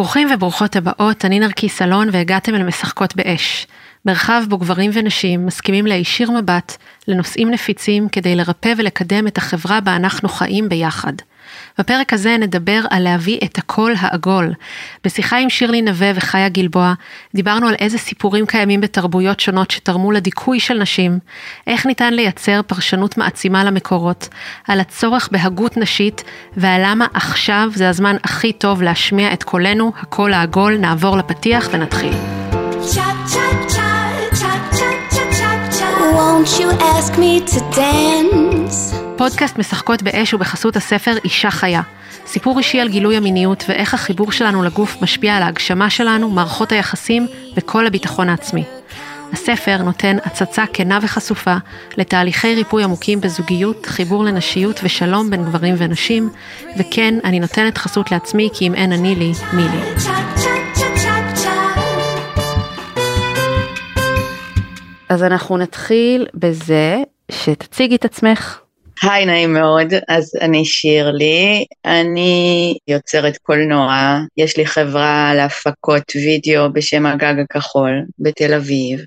ברוכים וברוכות הבאות, אני נרקיס אלון והגעתם אל משחקות באש. מרחב בו גברים ונשים מסכימים להישיר מבט לנושאים נפיצים כדי לרפא ולקדם את החברה בה אנחנו חיים ביחד. בפרק הזה נדבר על להביא את הקול העגול. בשיחה עם שירלי נווה וחיה גלבוע, דיברנו על איזה סיפורים קיימים בתרבויות שונות שתרמו לדיכוי של נשים, איך ניתן לייצר פרשנות מעצימה למקורות, על הצורך בהגות נשית, ועל למה עכשיו זה הזמן הכי טוב להשמיע את קולנו, הקול העגול, נעבור לפתיח ונתחיל. Won't you פודקאסט משחקות באש ובחסות הספר אישה חיה. סיפור אישי על גילוי המיניות ואיך החיבור שלנו לגוף משפיע על ההגשמה שלנו, מערכות היחסים וכל הביטחון העצמי. הספר נותן הצצה כנה וחשופה לתהליכי ריפוי עמוקים בזוגיות, חיבור לנשיות ושלום בין גברים ונשים, וכן, אני נותנת חסות לעצמי כי אם אין אני לי, מי לי. אז אנחנו נתחיל בזה שתציגי את עצמך. היי, נעים מאוד. אז אני שירלי, אני יוצרת קולנוע, יש לי חברה להפקות וידאו בשם הגג הכחול בתל אביב.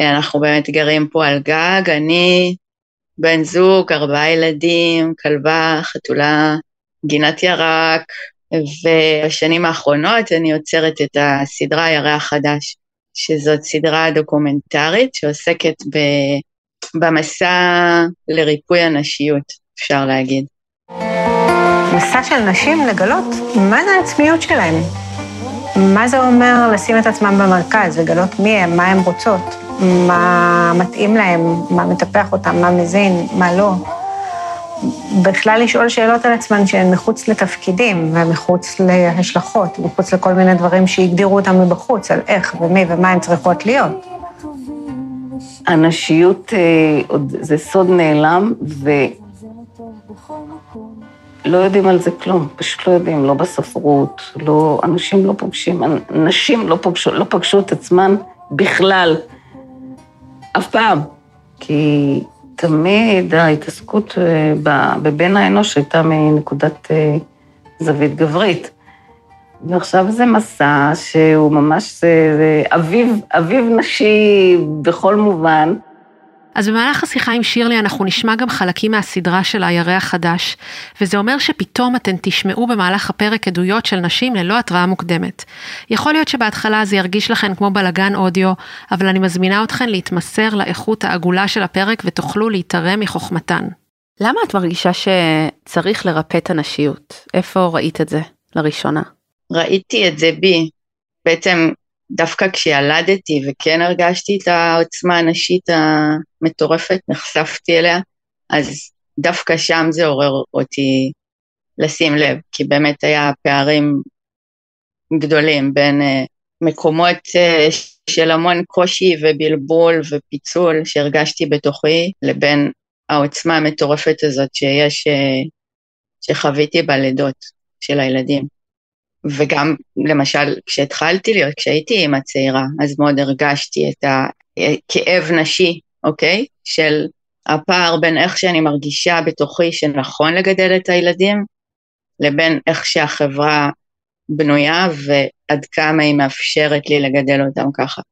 אנחנו באמת גרים פה על גג, אני, בן זוג, ארבעה ילדים, כלבה, חתולה, גינת ירק, ובשנים האחרונות אני יוצרת את הסדרה הירח חדש, שזאת סדרה דוקומנטרית שעוסקת ב... במסע לריפוי הנשיות, אפשר להגיד. מסע של נשים לגלות מה זה העצמיות שלהן. מה זה אומר לשים את עצמם במרכז, לגלות מי הם, מה הן רוצות, מה מתאים להם, מה מטפח אותם, מה מזין, מה לא. בכלל לשאול שאלות על עצמן שהן מחוץ לתפקידים ומחוץ להשלכות, מחוץ לכל מיני דברים שהגדירו אותם מבחוץ, על איך ומי ומה הן צריכות להיות. הנשיות אה, זה סוד נעלם, ולא יודעים על זה כלום, פשוט לא יודעים, לא בספרות, לא, אנשים לא פוגשים, נשים לא פגשו, לא פגשו את עצמן בכלל, אף פעם. כי תמיד ההתעסקות אה, בבן האנוש הייתה מנקודת אה, זווית גברית. ועכשיו זה מסע שהוא ממש זה, זה אביב, אביב נשי בכל מובן. אז במהלך השיחה עם שירלי אנחנו נשמע גם חלקים מהסדרה של הירח חדש, וזה אומר שפתאום אתן תשמעו במהלך הפרק עדויות של נשים ללא התראה מוקדמת. יכול להיות שבהתחלה זה ירגיש לכן כמו בלגן אודיו, אבל אני מזמינה אתכן להתמסר לאיכות העגולה של הפרק ותוכלו להתערם מחוכמתן. למה את מרגישה שצריך לרפא את הנשיות? איפה ראית את זה לראשונה? ראיתי את זה בי. בעצם דווקא כשילדתי וכן הרגשתי את העוצמה הנשית המטורפת, נחשפתי אליה, אז דווקא שם זה עורר אותי לשים לב, כי באמת היה פערים גדולים בין uh, מקומות uh, של המון קושי ובלבול ופיצול שהרגשתי בתוכי, לבין העוצמה המטורפת הזאת שיש, uh, שחוויתי בלידות של הילדים. וגם למשל כשהתחלתי להיות, כשהייתי אימא צעירה, אז מאוד הרגשתי את הכאב נשי, אוקיי? של הפער בין איך שאני מרגישה בתוכי שנכון לגדל את הילדים, לבין איך שהחברה בנויה ועד כמה היא מאפשרת לי לגדל אותם ככה.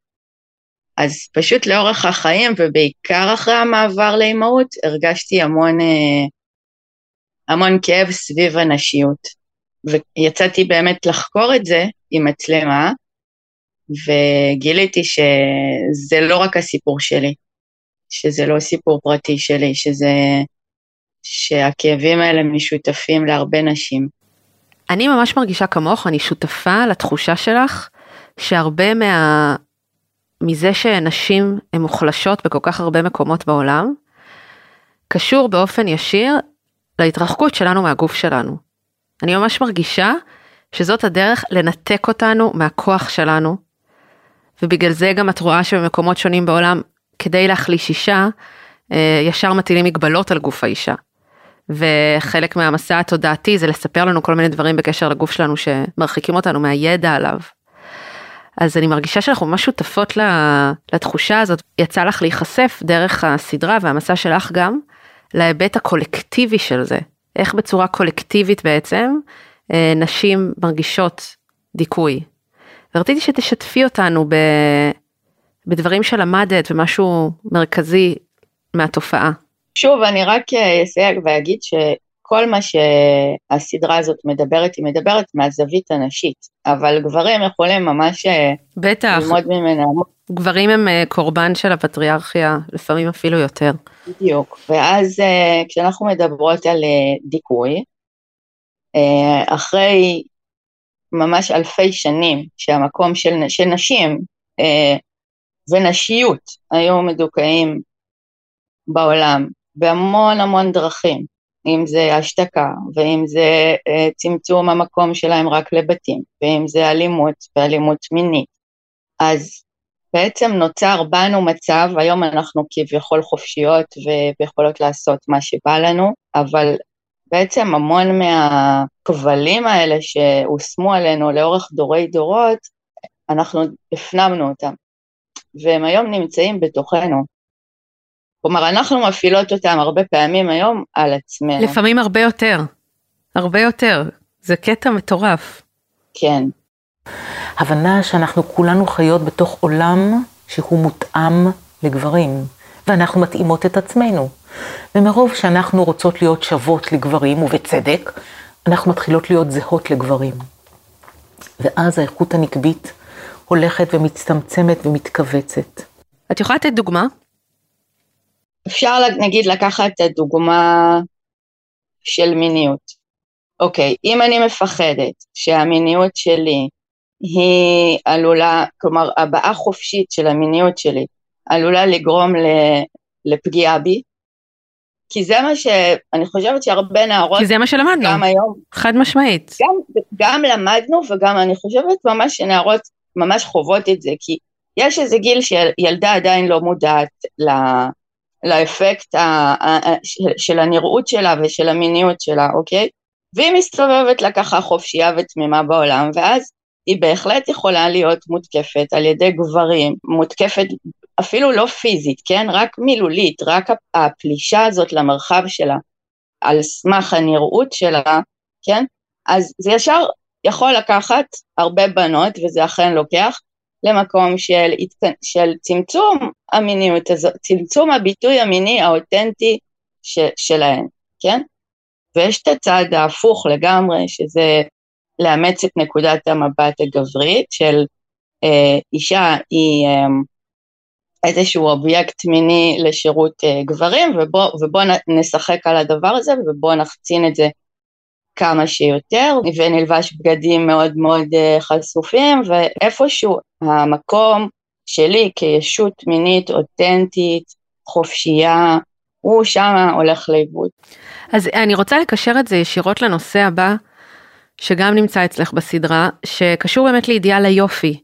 אז פשוט לאורך החיים, ובעיקר אחרי המעבר לאימהות, הרגשתי המון, אה, המון כאב סביב הנשיות. ויצאתי באמת לחקור את זה עם מצלמה, וגיליתי שזה לא רק הסיפור שלי, שזה לא סיפור פרטי שלי, שזה... שהכאבים האלה משותפים להרבה נשים. אני ממש מרגישה כמוך, אני שותפה לתחושה שלך שהרבה מה... מזה שנשים הן מוחלשות בכל כך הרבה מקומות בעולם, קשור באופן ישיר להתרחקות שלנו מהגוף שלנו. אני ממש מרגישה שזאת הדרך לנתק אותנו מהכוח שלנו, ובגלל זה גם את רואה שבמקומות שונים בעולם, כדי להחליש אישה, אה, ישר מטילים מגבלות על גוף האישה. וחלק מהמסע התודעתי זה לספר לנו כל מיני דברים בקשר לגוף שלנו שמרחיקים אותנו מהידע עליו. אז אני מרגישה שאנחנו ממש שותפות לתחושה הזאת. יצא לך להיחשף דרך הסדרה והמסע שלך גם להיבט הקולקטיבי של זה, איך בצורה קולקטיבית בעצם אה, נשים מרגישות דיכוי. ורציתי שתשתפי אותנו ב... בדברים שלמדת ומשהו מרכזי מהתופעה. שוב, אני רק אסייג ואגיד שכל מה שהסדרה הזאת מדברת, היא מדברת מהזווית הנשית, אבל גברים יכולים ממש אה, בטח, ללמוד ממנה. גברים הם אה, קורבן של הפטריארכיה, לפעמים אפילו יותר. בדיוק. ואז אה, כשאנחנו מדברות על דיכוי, אחרי ממש אלפי שנים שהמקום של, של נשים ונשיות היו מדוכאים בעולם בהמון המון דרכים, אם זה השתקה, ואם זה אה, צמצום המקום שלהם רק לבתים, ואם זה אלימות ואלימות מינית. אז בעצם נוצר בנו מצב, היום אנחנו כביכול חופשיות ויכולות לעשות מה שבא לנו, אבל בעצם המון מהכבלים האלה שהושמו עלינו לאורך דורי דורות, אנחנו הפנמנו אותם, והם היום נמצאים בתוכנו. כלומר, אנחנו מפעילות אותם הרבה פעמים היום על עצמנו. לפעמים הרבה יותר, הרבה יותר. זה קטע מטורף. כן. הבנה שאנחנו כולנו חיות בתוך עולם שהוא מותאם לגברים, ואנחנו מתאימות את עצמנו. ומרוב שאנחנו רוצות להיות שוות לגברים, ובצדק, אנחנו מתחילות להיות זהות לגברים. ואז האיכות הנקבית הולכת ומצטמצמת ומתכווצת. את יכולה לתת דוגמה? אפשר נגיד לקחת את הדוגמה של מיניות. אוקיי, אם אני מפחדת שהמיניות שלי היא עלולה, כלומר הבעה חופשית של המיניות שלי עלולה לגרום לפגיעה בי, כי זה מה שאני חושבת שהרבה נערות, כי זה מה שלמדנו, גם היום, חד משמעית. גם, גם למדנו וגם אני חושבת ממש שנערות ממש חוות את זה, כי יש איזה גיל שילדה עדיין לא מודעת לאפקט ה, ה, של הנראות שלה ושל המיניות שלה, אוקיי? והיא מסתובבת לה ככה חופשייה ותמימה בעולם, ואז היא בהחלט יכולה להיות מותקפת על ידי גברים, מותקפת אפילו לא פיזית, כן? רק מילולית, רק הפלישה הזאת למרחב שלה, על סמך הנראות שלה, כן? אז זה ישר יכול לקחת הרבה בנות, וזה אכן לוקח, למקום של, של צמצום המיניות הזאת, צמצום הביטוי המיני האותנטי ש, שלהן, כן? ויש את הצד ההפוך לגמרי, שזה לאמץ את נקודת המבט הגברית של אה, אישה היא אה, איזשהו אובייקט מיני לשירות אה, גברים, ובוא, ובוא נשחק על הדבר הזה ובוא נחצין את זה כמה שיותר, ונלבש בגדים מאוד מאוד אה, חשופים, ואיפשהו המקום שלי כישות מינית אותנטית, חופשייה, הוא שמה הולך לאיבוד. אז אני רוצה לקשר את זה ישירות לנושא הבא, שגם נמצא אצלך בסדרה, שקשור באמת לאידיאל היופי.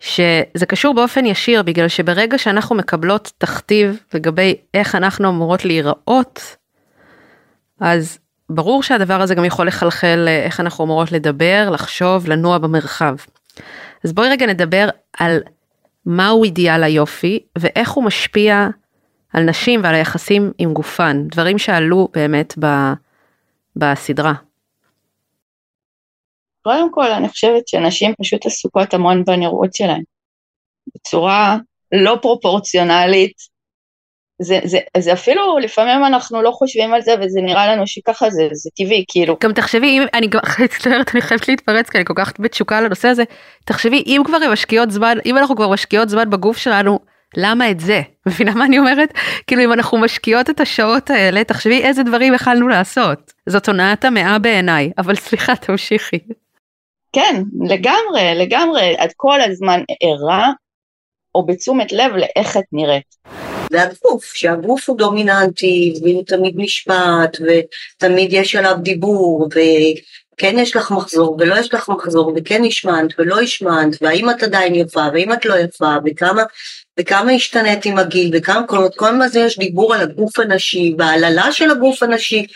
שזה קשור באופן ישיר בגלל שברגע שאנחנו מקבלות תכתיב לגבי איך אנחנו אמורות להיראות, אז ברור שהדבר הזה גם יכול לחלחל אה, איך אנחנו אמורות לדבר, לחשוב, לנוע במרחב. אז בואי רגע נדבר על מהו אידיאל היופי ואיך הוא משפיע על נשים ועל היחסים עם גופן, דברים שעלו באמת ב, בסדרה. קודם כל אני חושבת שנשים פשוט עסוקות המון בנראות שלהן, בצורה לא פרופורציונלית זה, זה, זה אפילו לפעמים אנחנו לא חושבים על זה וזה נראה לנו שככה זה, זה טבעי, כאילו. גם תחשבי, אם, אני מצטערת, אני חייבת להתפרץ כי אני כל כך בתשוקה לנושא הזה, תחשבי, אם כבר משקיעות זמן, אם אנחנו כבר משקיעות זמן בגוף שלנו, למה את זה? מבינה מה אני אומרת? כאילו אם אנחנו משקיעות את השעות האלה, תחשבי איזה דברים יכלנו לעשות. זאת הונאת המאה בעיניי, אבל סליחה, תמשיכי. כן, לגמרי, לגמרי, את כל הזמן ערה או בתשומת לב לאיך את נראית. זה הגוף, שהגוף הוא דומיננטי, והוא תמיד נשפט, ותמיד יש עליו דיבור, וכן יש לך מחזור, ולא יש לך מחזור, וכן השמנת, ולא השמנת, והאם את עדיין יפה, ואם את לא יפה, וכמה, וכמה השתנית עם הגיל, וכמה, כל, כל הזמן יש דיבור על הגוף הנשי, והעללה של הגוף הנשי,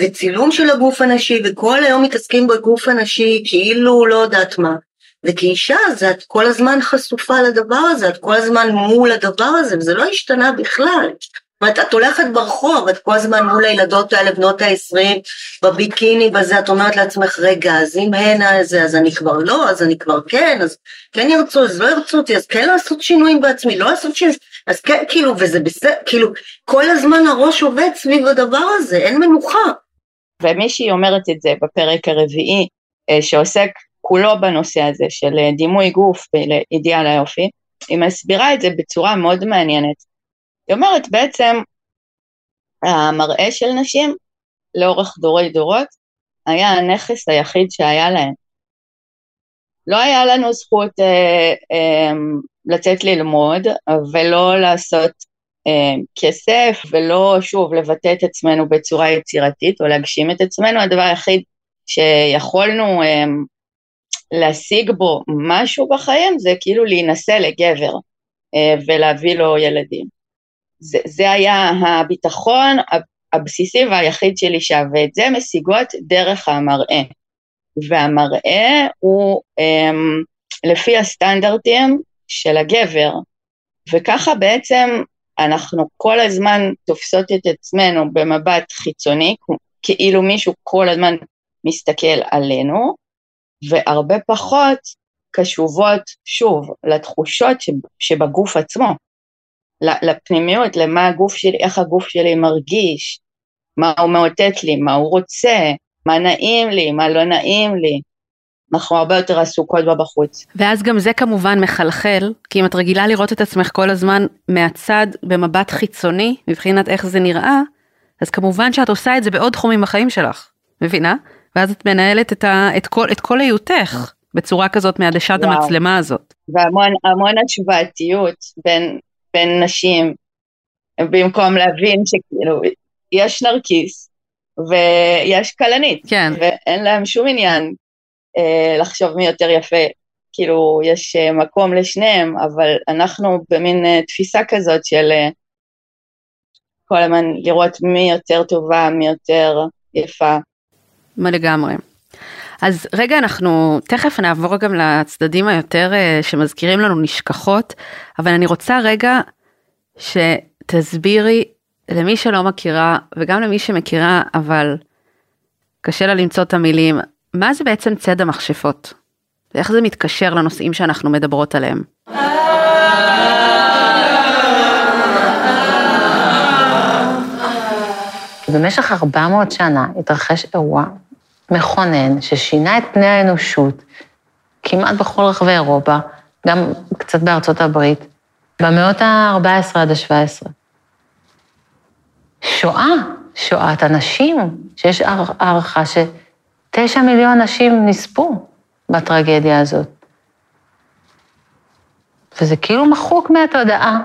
וצילום של הגוף הנשי, וכל היום מתעסקים בגוף הנשי, כאילו לא יודעת מה. וכאישה זה את כל הזמן חשופה לדבר הזה, את כל הזמן מול הדבר הזה, וזה לא השתנה בכלל. אומרת, את הולכת ברחוב, את כל הזמן מול הילדות האלה, בנות ה-20, בביקיני, בזה, את אומרת לעצמך, רגע, אז אם אין זה, אז אני כבר לא, אז אני כבר כן, אז כן ירצו, אז לא ירצו אותי, אז כן לעשות שינויים בעצמי, לא לעשות שינויים, אז כן, כאילו, וזה בסדר, כאילו, כל הזמן הראש עובד סביב הדבר הזה, אין מנוחה. ומישהי אומרת את זה בפרק הרביעי, אה, שעוסק כולו בנושא הזה של אה, דימוי גוף לאידיאל היופי, היא מסבירה את זה בצורה מאוד מעניינת. היא אומרת בעצם, המראה של נשים לאורך דורי דורות היה הנכס היחיד שהיה להן. לא היה לנו זכות אה, אה, לצאת ללמוד ולא לעשות אה, כסף ולא שוב לבטא את עצמנו בצורה יצירתית או להגשים את עצמנו, הדבר היחיד שיכולנו אה, להשיג בו משהו בחיים זה כאילו להינשא לגבר אה, ולהביא לו ילדים. זה, זה היה הביטחון הבסיסי והיחיד של אישה, ואת זה משיגות דרך המראה. והמראה הוא um, לפי הסטנדרטים של הגבר, וככה בעצם אנחנו כל הזמן תופסות את עצמנו במבט חיצוני, כאילו מישהו כל הזמן מסתכל עלינו, והרבה פחות קשובות, שוב, לתחושות שבגוף עצמו. לפנימיות, למה הגוף שלי, איך הגוף שלי מרגיש, מה הוא מאותת לי, מה הוא רוצה, מה נעים לי, מה לא נעים לי. אנחנו הרבה יותר עסוקות בבחוץ. ואז גם זה כמובן מחלחל, כי אם את רגילה לראות את עצמך כל הזמן מהצד במבט חיצוני, מבחינת איך זה נראה, אז כמובן שאת עושה את זה בעוד תחומים בחיים שלך, מבינה? ואז את מנהלת את, ה, את, כל, את כל היותך בצורה כזאת מעדשת המצלמה הזאת. והמון המון השוואתיות בין בין נשים, במקום להבין שכאילו, יש נרקיס ויש כלנית, כן. ואין להם שום עניין אה, לחשוב מי יותר יפה, כאילו, יש אה, מקום לשניהם, אבל אנחנו במין אה, תפיסה כזאת של אה, כל הזמן לראות מי יותר טובה, מי יותר יפה. לגמרי. אז רגע אנחנו תכף נעבור גם לצדדים היותר אה, שמזכירים לנו נשכחות, אבל אני רוצה רגע שתסבירי למי שלא מכירה וגם למי שמכירה אבל קשה לה למצוא את המילים, מה זה בעצם ציד המכשפות? ואיך זה מתקשר לנושאים שאנחנו מדברות עליהם? במשך 400 שנה התרחש אירוע מכונן ששינה את פני האנושות כמעט בכל רחבי אירופה, גם קצת בארצות הברית, במאות ה-14 עד ה-17. שואה, שואת הנשים, שיש הערכה שתשע מיליון נשים נספו בטרגדיה הזאת. וזה כאילו מחוק מהתודעה.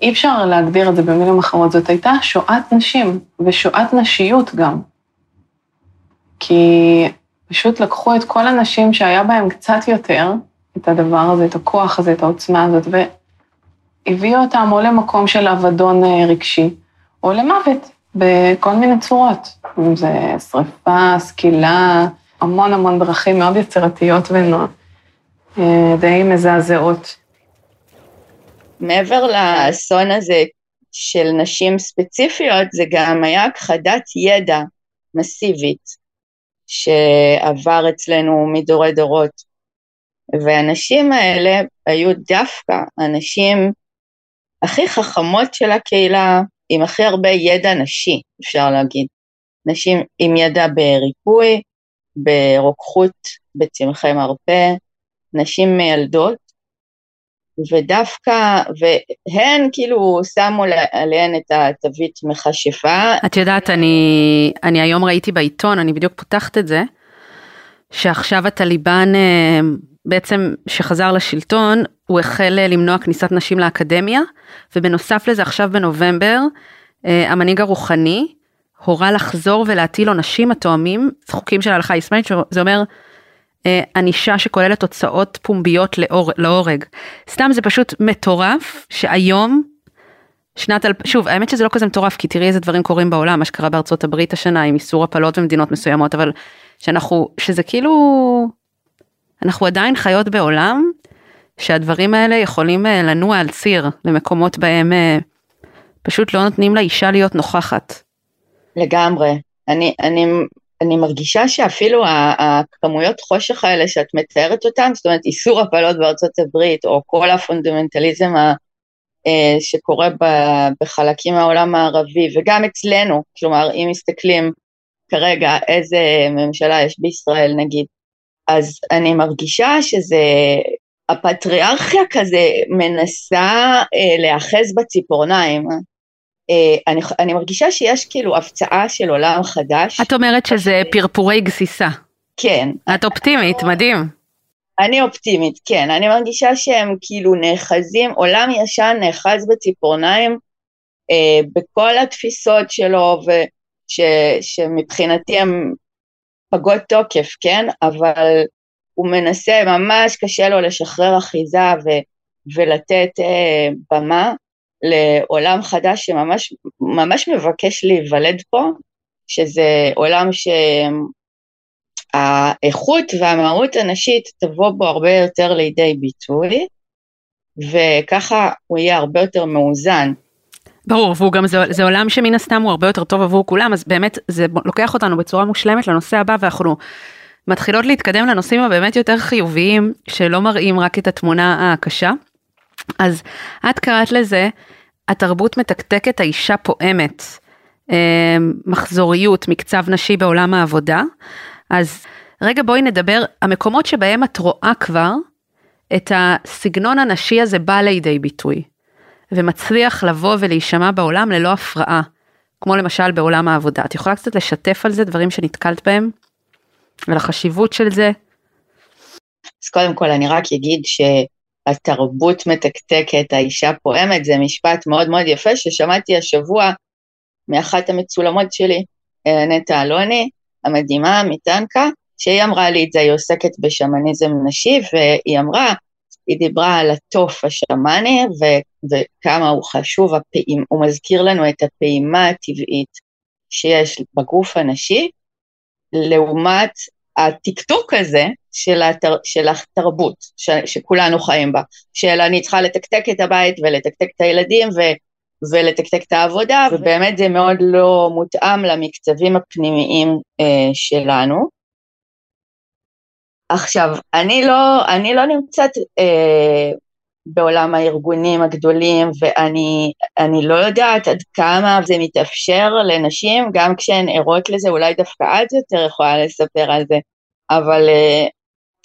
אי אפשר להגדיר את זה במילים אחרות, זאת הייתה שואת נשים, ושואת נשיות גם. כי פשוט לקחו את כל הנשים שהיה בהן קצת יותר, את הדבר הזה, את הכוח הזה, את העוצמה הזאת, והביאו אותם או למקום של אבדון אה, רגשי, או למוות, בכל מיני צורות. אם זה שריפה, סקילה, המון המון דרכים מאוד יצירתיות ודי מזעזעות. מעבר לאסון הזה של נשים ספציפיות, זה גם היה הכחדת ידע מסיבית. שעבר אצלנו מדורי דורות. והנשים האלה היו דווקא הנשים הכי חכמות של הקהילה, עם הכי הרבה ידע נשי, אפשר להגיד. נשים עם ידע בריפוי, ברוקחות, בצמחי מרפא, נשים מיילדות, ודווקא, והן כאילו שמו עליהן את התווית מכשפה. את יודעת, אני, אני היום ראיתי בעיתון, אני בדיוק פותחת את זה, שעכשיו הטליבן אה, בעצם שחזר לשלטון, הוא החל אה, למנוע כניסת נשים לאקדמיה, ובנוסף לזה עכשיו בנובמבר, אה, המנהיג הרוחני הורה לחזור ולהטיל עונשים התואמים חוקים של ההלכה הישראלית, זה אומר ענישה שכוללת תוצאות פומביות לאור, להורג. סתם זה פשוט מטורף שהיום, שנת, אלפ... שוב האמת שזה לא כזה מטורף כי תראי איזה דברים קורים בעולם, מה שקרה בארצות הברית השנה עם איסור הפלות במדינות מסוימות, אבל שאנחנו, שזה כאילו, אנחנו עדיין חיות בעולם שהדברים האלה יכולים אה, לנוע על ציר למקומות בהם אה, פשוט לא נותנים לאישה להיות נוכחת. לגמרי. אני, אני, אני מרגישה שאפילו הכמויות חושך האלה שאת מתארת אותן, זאת אומרת איסור הפלות בארצות הברית, או כל הפונדמנטליזם ה, אה, שקורה בחלקים מהעולם הערבי, וגם אצלנו, כלומר אם מסתכלים כרגע איזה ממשלה יש בישראל נגיד, אז אני מרגישה שזה, הפטריארכיה כזה מנסה אה, להיאחז בציפורניים. אה, אני, אני מרגישה שיש כאילו הפצעה של עולם חדש. את אומרת שזה פרפורי גסיסה. כן. את אופטימית, מדהים. אני אופטימית, כן. אני מרגישה שהם כאילו נאחזים, עולם ישן נאחז בציפורניים אה, בכל התפיסות שלו, וש, שמבחינתי הם פגות תוקף, כן? אבל הוא מנסה, ממש קשה לו לשחרר אחיזה ו, ולתת אה, במה לעולם חדש שממש ממש מבקש להיוולד פה, שזה עולם שהאיכות והמהות הנשית תבוא בו הרבה יותר לידי ביטוי, וככה הוא יהיה הרבה יותר מאוזן. ברור, והוא גם, זה, זה עולם שמן הסתם הוא הרבה יותר טוב עבור כולם, אז באמת זה לוקח אותנו בצורה מושלמת לנושא הבא, ואנחנו מתחילות להתקדם לנושאים הבאמת יותר חיוביים, שלא מראים רק את התמונה הקשה. אז את קראת לזה, התרבות מתקתקת, האישה פועמת, אה, מחזוריות, מקצב נשי בעולם העבודה. אז רגע בואי נדבר, המקומות שבהם את רואה כבר את הסגנון הנשי הזה בא לידי ביטוי. ומצליח לבוא ולהישמע בעולם ללא הפרעה, כמו למשל בעולם העבודה. את יכולה קצת לשתף על זה דברים שנתקלת בהם? ועל החשיבות של זה? אז קודם כל אני רק אגיד שהתרבות מתקתקת, האישה פועמת, זה משפט מאוד מאוד יפה ששמעתי השבוע מאחת המצולמות שלי, אה, נטע אלוני, המדהימה, מטנקה, שהיא אמרה לי את זה, היא עוסקת בשמניזם נשי, והיא אמרה, היא דיברה על התוף השמאני ו- וכמה הוא חשוב, הפעימ, הוא מזכיר לנו את הפעימה הטבעית שיש בגוף הנשי, לעומת הטקטוק הזה של, התר, של התרבות ש, שכולנו חיים בה, של אני צריכה לתקתק את הבית ולתקתק את הילדים ו, ולתקתק את העבודה, ובאמת זה מאוד לא מותאם למקצבים הפנימיים אה, שלנו. עכשיו, אני לא, אני לא נמצאת אה, בעולם הארגונים הגדולים, ואני לא יודעת עד כמה זה מתאפשר לנשים, גם כשהן ערות לזה, אולי דווקא את יותר יכולה לספר על זה, אבל אה,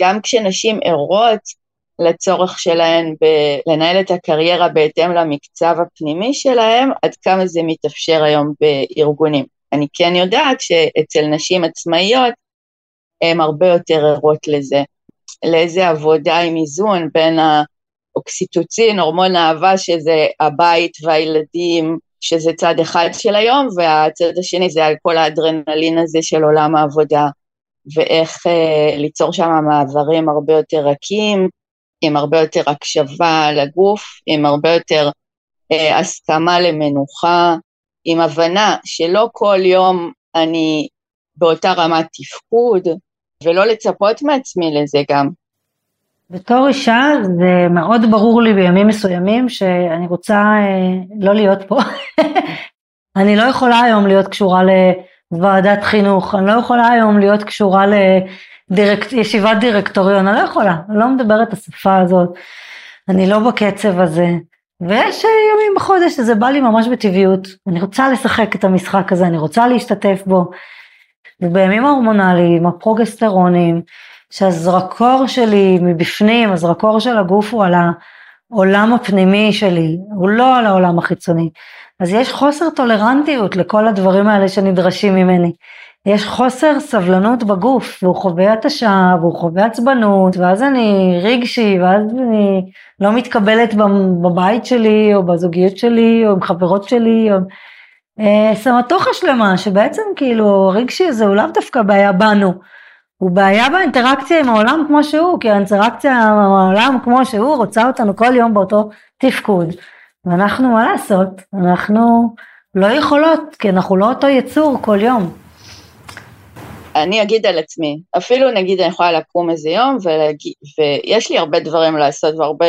גם כשנשים ערות לצורך שלהן לנהל את הקריירה בהתאם למקצב הפנימי שלהן, עד כמה זה מתאפשר היום בארגונים. אני כן יודעת שאצל נשים עצמאיות, הן הרבה יותר ערות לזה, לאיזה עבודה עם איזון בין האוקסיטוצין, הורמון האהבה, שזה הבית והילדים, שזה צד אחד של היום, והצד השני זה כל האדרנלין הזה של עולם העבודה, ואיך אה, ליצור שם מעברים הרבה יותר רכים, עם הרבה יותר הקשבה לגוף, עם הרבה יותר אה, הסכמה למנוחה, עם הבנה שלא כל יום אני באותה רמת תפקוד, ולא לצפות מעצמי לזה גם. בתור אישה זה מאוד ברור לי בימים מסוימים שאני רוצה אה, לא להיות פה. אני לא יכולה היום להיות קשורה לוועדת חינוך, אני לא יכולה היום להיות קשורה לישיבת דירקטוריון, אני לא יכולה, אני לא מדברת את השפה הזאת, אני לא בקצב הזה. ויש ימים בחודש שזה בא לי ממש בטבעיות, אני רוצה לשחק את המשחק הזה, אני רוצה להשתתף בו. ובימים ההורמונליים, הפרוגסטרונים, שהזרקור שלי מבפנים, הזרקור של הגוף הוא על העולם הפנימי שלי, הוא לא על העולם החיצוני. אז יש חוסר טולרנטיות לכל הדברים האלה שנדרשים ממני. יש חוסר סבלנות בגוף, והוא חווה התשה, והוא חווה עצבנות, ואז אני רגשי, ואז אני לא מתקבלת בבית שלי, או בזוגיות שלי, או עם חברות שלי, או... אה, סמטוחה שלמה, שבעצם כאילו הרגשי הזה הוא לאו דווקא בעיה בנו, הוא בעיה באינטראקציה עם העולם כמו שהוא, כי האינטראקציה עם העולם כמו שהוא רוצה אותנו כל יום באותו תפקוד. ואנחנו, מה לעשות, אנחנו לא יכולות, כי אנחנו לא אותו יצור כל יום. אני אגיד על עצמי, אפילו נגיד אני יכולה לקום איזה יום ולהגיד, ויש לי הרבה דברים לעשות והרבה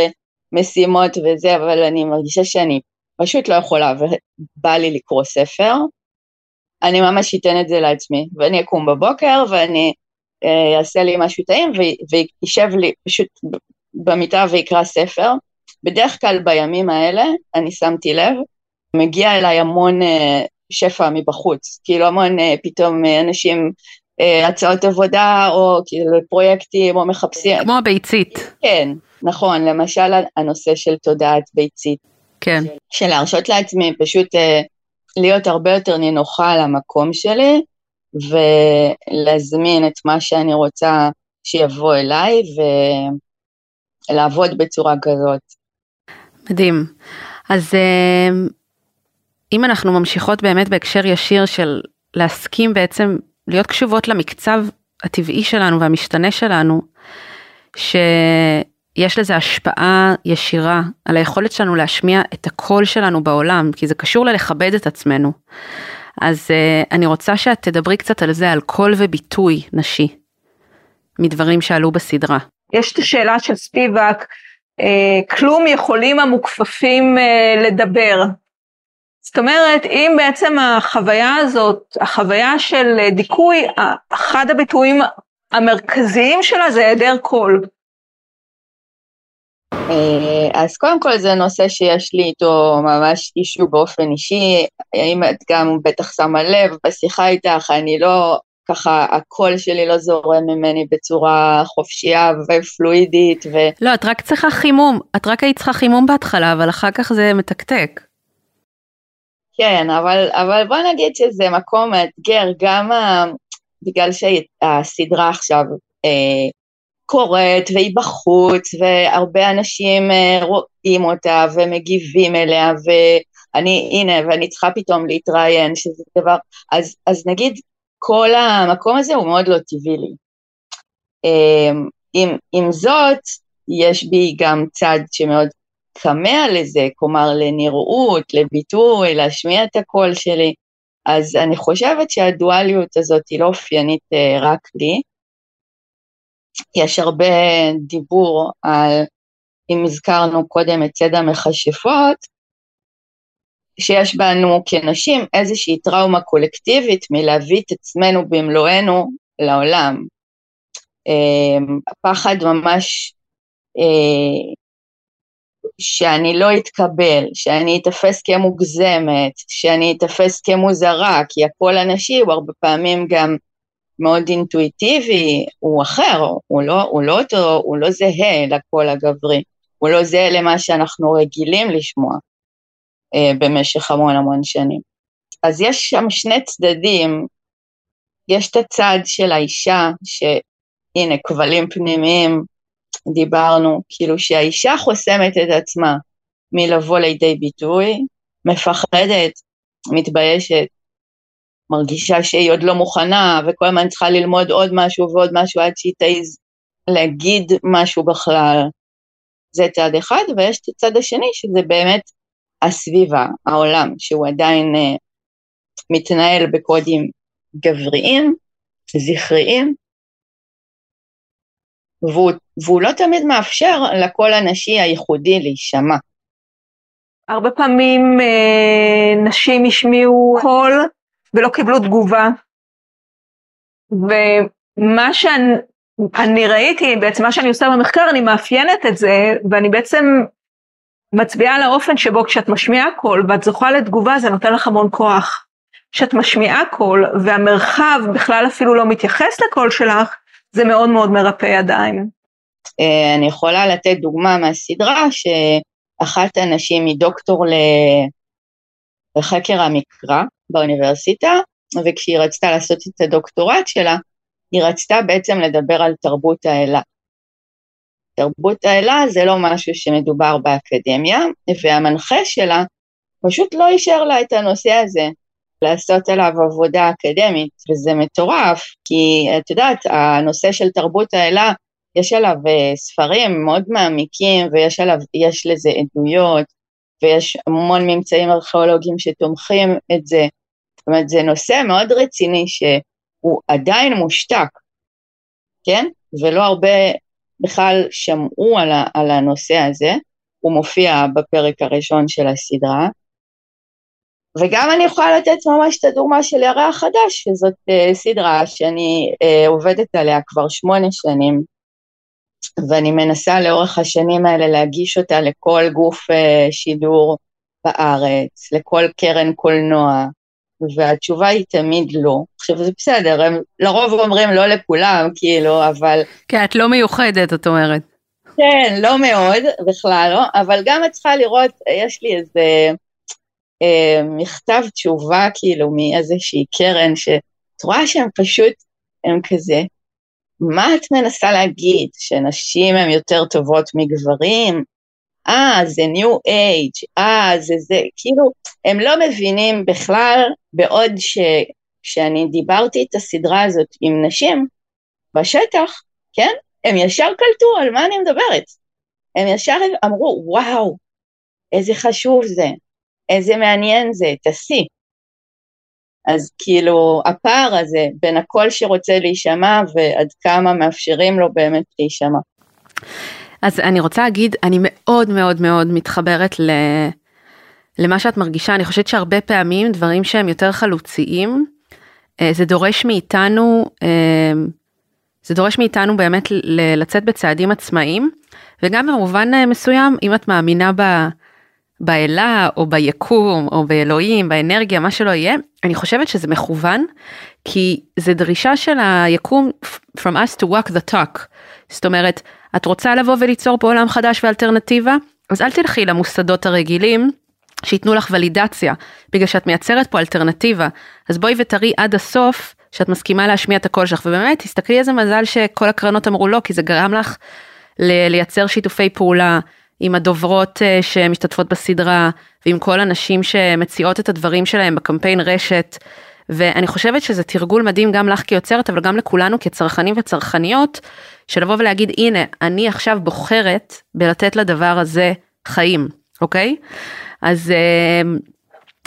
משימות וזה, אבל אני מרגישה שאני פשוט לא יכולה, ובא לי לקרוא ספר, אני ממש אתן את זה לעצמי, ואני אקום בבוקר ואני אה, אעשה לי משהו טעים וישב לי פשוט במיטה ויקרא ספר. בדרך כלל בימים האלה, אני שמתי לב, מגיע אליי המון אה, שפע מבחוץ, כאילו המון אה, פתאום אה, אנשים אה, הצעות עבודה או כאילו פרויקטים או מחפשים. כמו הביצית. כן, נכון, למשל הנושא של תודעת ביצית. כן. של להרשות לעצמי פשוט אה, להיות הרבה יותר נינוחה על המקום שלי ולהזמין את מה שאני רוצה שיבוא אליי ולעבוד בצורה כזאת. מדהים. אז אה, אם אנחנו ממשיכות באמת בהקשר ישיר של להסכים בעצם להיות קשובות למקצב הטבעי שלנו והמשתנה שלנו, שיש לזה השפעה ישירה על היכולת שלנו להשמיע את הקול שלנו בעולם, כי זה קשור ללכבד את עצמנו. אז אה, אני רוצה שאת תדברי קצת על זה, על קול וביטוי נשי, מדברים שעלו בסדרה. יש את השאלה של ספיבק, כלום יכולים המוכפפים אה, לדבר. זאת אומרת, אם בעצם החוויה הזאת, החוויה של דיכוי, אחד הביטויים המרכזיים שלה זה היעדר קול. אה, אז קודם כל זה נושא שיש לי איתו ממש issue באופן אישי, אם את גם בטח שמה לב בשיחה איתך, אני לא, ככה הקול שלי לא זורם ממני בצורה חופשייה ופלואידית ו... לא, את רק צריכה חימום, את רק היית צריכה חימום בהתחלה, אבל אחר כך זה מתקתק. כן, אבל, אבל בוא נגיד שזה מקום מאתגר, גם ה... בגלל שהסדרה עכשיו אה, קורית והיא בחוץ, והרבה אנשים אה, רואים אותה ומגיבים אליה, ואני, הנה, ואני צריכה פתאום להתראיין, שזה דבר, אז, אז נגיד, כל המקום הזה הוא מאוד לא טבעי לי. אה, עם, עם זאת, יש בי גם צד שמאוד כמה לזה, כלומר לנראות, לביטוי, להשמיע את הקול שלי. אז אני חושבת שהדואליות הזאת היא לא אופיינית uh, רק לי. יש הרבה דיבור על, אם הזכרנו קודם את צד המכשפות, שיש בנו כנשים איזושהי טראומה קולקטיבית מלהביא את עצמנו במלואנו לעולם. הפחד אה, ממש אה, שאני לא אתקבל, שאני אתפס כמוגזמת, שאני אתפס כמוזרה, כי הקול הנשי הוא הרבה פעמים גם מאוד אינטואיטיבי, הוא אחר, הוא לא, הוא לא אותו, הוא לא זהה לקול הגברי, הוא לא זהה למה שאנחנו רגילים לשמוע במשך המון המון שנים. אז יש שם שני צדדים, יש את הצד של האישה, שהנה, כבלים פנימיים, דיברנו, כאילו שהאישה חוסמת את עצמה מלבוא לידי ביטוי, מפחדת, מתביישת, מרגישה שהיא עוד לא מוכנה וכל הזמן צריכה ללמוד עוד משהו ועוד משהו עד שהיא תעז להגיד משהו בכלל. זה צד אחד, ויש את הצד השני שזה באמת הסביבה, העולם, שהוא עדיין uh, מתנהל בקודים גבריים, זכריים, והוא, והוא לא תמיד מאפשר לקול הנשי הייחודי להישמע. הרבה פעמים אה, נשים השמיעו קול ולא קיבלו תגובה. ומה שאני ראיתי, בעצם מה שאני עושה במחקר, אני מאפיינת את זה, ואני בעצם מצביעה על האופן שבו כשאת משמיעה קול ואת זוכה לתגובה, זה נותן לך המון כוח. כשאת משמיעה קול והמרחב בכלל אפילו לא מתייחס לקול שלך, זה מאוד מאוד מרפא ידיים. אה, אני יכולה לתת דוגמה מהסדרה שאחת הנשים היא דוקטור לחקר המקרא באוניברסיטה, וכשהיא רצתה לעשות את הדוקטורט שלה, היא רצתה בעצם לדבר על תרבות האלה. תרבות האלה זה לא משהו שמדובר באקדמיה, והמנחה שלה פשוט לא אישר לה את הנושא הזה. לעשות עליו עבודה אקדמית, וזה מטורף, כי את יודעת, הנושא של תרבות האלה, יש עליו אה, ספרים מאוד מעמיקים, ויש עליו, יש לזה עדויות, ויש המון ממצאים ארכיאולוגיים שתומכים את זה. זאת אומרת, זה נושא מאוד רציני שהוא עדיין מושתק, כן? ולא הרבה בכלל שמעו על, על הנושא הזה, הוא מופיע בפרק הראשון של הסדרה, וגם אני יכולה לתת ממש את הדוגמה של ירח חדש, שזאת uh, סדרה שאני uh, עובדת עליה כבר שמונה שנים, ואני מנסה לאורך השנים האלה להגיש אותה לכל גוף uh, שידור בארץ, לכל קרן קולנוע, והתשובה היא תמיד לא. עכשיו זה בסדר, הם לרוב אומרים לא לכולם, כאילו, אבל... כן, את לא מיוחדת, את אומרת. כן, לא מאוד, בכלל לא, אבל גם את צריכה לראות, יש לי איזה אה, מכתב תשובה כאילו מאיזושהי קרן, שאת רואה שהם פשוט, הם כזה, מה את מנסה להגיד, שנשים הן יותר טובות מגברים? אה, זה New Age, אה, זה זה, כאילו, הם לא מבינים בכלל, בעוד שכשאני דיברתי את הסדרה הזאת עם נשים בשטח, כן, הם ישר קלטו על מה אני מדברת. הם ישר אמרו, וואו, איזה חשוב זה, איזה מעניין זה, תעשי. אז כאילו, הפער הזה בין הקול שרוצה להישמע ועד כמה מאפשרים לו באמת להישמע. אז אני רוצה להגיד, אני מאוד מאוד מאוד מתחברת ל... למה שאת מרגישה, אני חושבת שהרבה פעמים דברים שהם יותר חלוציים, אה, זה דורש מאיתנו, אה, זה דורש מאיתנו באמת לצאת בצעדים עצמאיים, וגם במובן אה, מסוים, אם את מאמינה ב... באלה או ביקום או באלוהים, באנרגיה, מה שלא יהיה, אני חושבת שזה מכוון, כי זה דרישה של היקום from us to walk the talk. זאת אומרת, את רוצה לבוא וליצור פה עולם חדש ואלטרנטיבה? אז אל תלכי למוסדות הרגילים שייתנו לך ולידציה, בגלל שאת מייצרת פה אלטרנטיבה. אז בואי ותראי עד הסוף שאת מסכימה להשמיע את הקול שלך, ובאמת, תסתכלי איזה מזל שכל הקרנות אמרו לא, כי זה גרם לך לייצר שיתופי פעולה עם הדוברות אה, שמשתתפות בסדרה, ועם כל הנשים שמציעות את הדברים שלהם בקמפיין רשת. ואני חושבת שזה תרגול מדהים גם לך כיוצרת, אבל גם לכולנו כצרכנים וצרכניות, של לבוא ולהגיד, הנה, אני עכשיו בוחרת בלתת לדבר הזה חיים, אוקיי? אז, אה,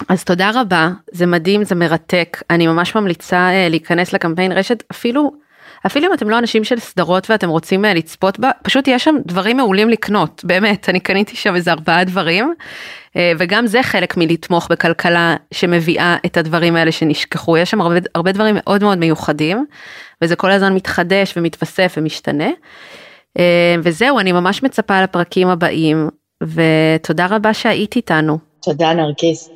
אז תודה רבה, זה מדהים, זה מרתק, אני ממש ממליצה אה, להיכנס לקמפיין רשת, אפילו, אפילו אם אתם לא אנשים של סדרות ואתם רוצים אה, לצפות בה, פשוט יש שם דברים מעולים לקנות, באמת, אני קניתי שם איזה ארבעה דברים, וגם זה חלק מלתמוך בכלכלה שמביאה את הדברים האלה שנשכחו, יש שם הרבה, הרבה דברים מאוד מאוד מיוחדים, וזה כל הזמן מתחדש ומתווסף ומשתנה. וזהו, אני ממש מצפה לפרקים הבאים, ותודה רבה שהיית איתנו. תודה נרקיס.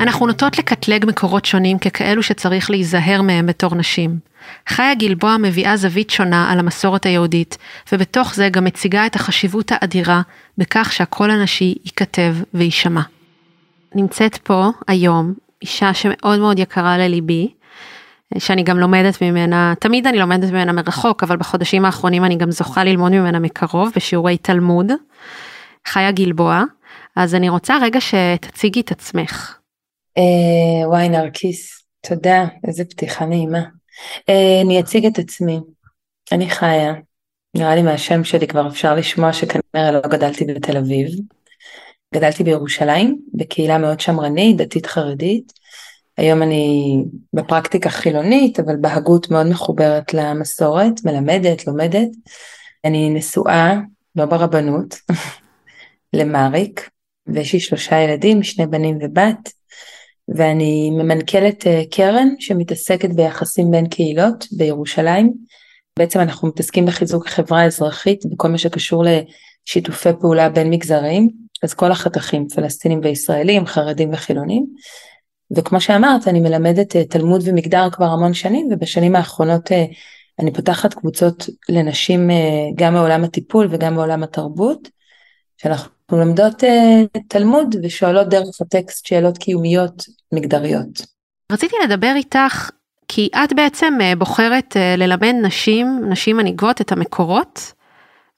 אנחנו נוטות לקטלג מקורות שונים ככאלו שצריך להיזהר מהם בתור נשים. חיה גלבוע מביאה זווית שונה על המסורת היהודית, ובתוך זה גם מציגה את החשיבות האדירה בכך שהקול הנשי ייכתב ויישמע. נמצאת פה היום אישה שמאוד מאוד יקרה לליבי, שאני גם לומדת ממנה, תמיד אני לומדת ממנה מרחוק, אבל בחודשים האחרונים אני גם זוכה ללמוד ממנה מקרוב בשיעורי תלמוד. חיה גלבוע, אז אני רוצה רגע שתציגי את עצמך. אה, וואי נרקיס, תודה, איזה פתיחה נעימה. אה, אני אציג את עצמי. אני חיה, נראה לי מהשם שלי כבר אפשר לשמוע שכנראה לא גדלתי בתל אביב. גדלתי בירושלים, בקהילה מאוד שמרנית, דתית חרדית. היום אני בפרקטיקה חילונית, אבל בהגות מאוד מחוברת למסורת, מלמדת, לומדת. אני נשואה, לא ברבנות, למריק, ויש לי שלושה ילדים, שני בנים ובת, ואני ממנכ"לת אה, קרן שמתעסקת ביחסים בין קהילות בירושלים. בעצם אנחנו מתעסקים בחיזוק החברה האזרחית בכל מה שקשור לשיתופי פעולה בין מגזרים, אז כל החתכים, פלסטינים וישראלים, חרדים וחילונים. וכמו שאמרת, אני מלמדת אה, תלמוד ומגדר כבר המון שנים, ובשנים האחרונות אה, אני פותחת קבוצות לנשים גם מעולם הטיפול וגם מעולם התרבות, שאנחנו לומדות תלמוד ושואלות דרך הטקסט שאלות קיומיות מגדריות. רציתי לדבר איתך כי את בעצם בוחרת ללמד נשים, נשים מנהיגות את המקורות,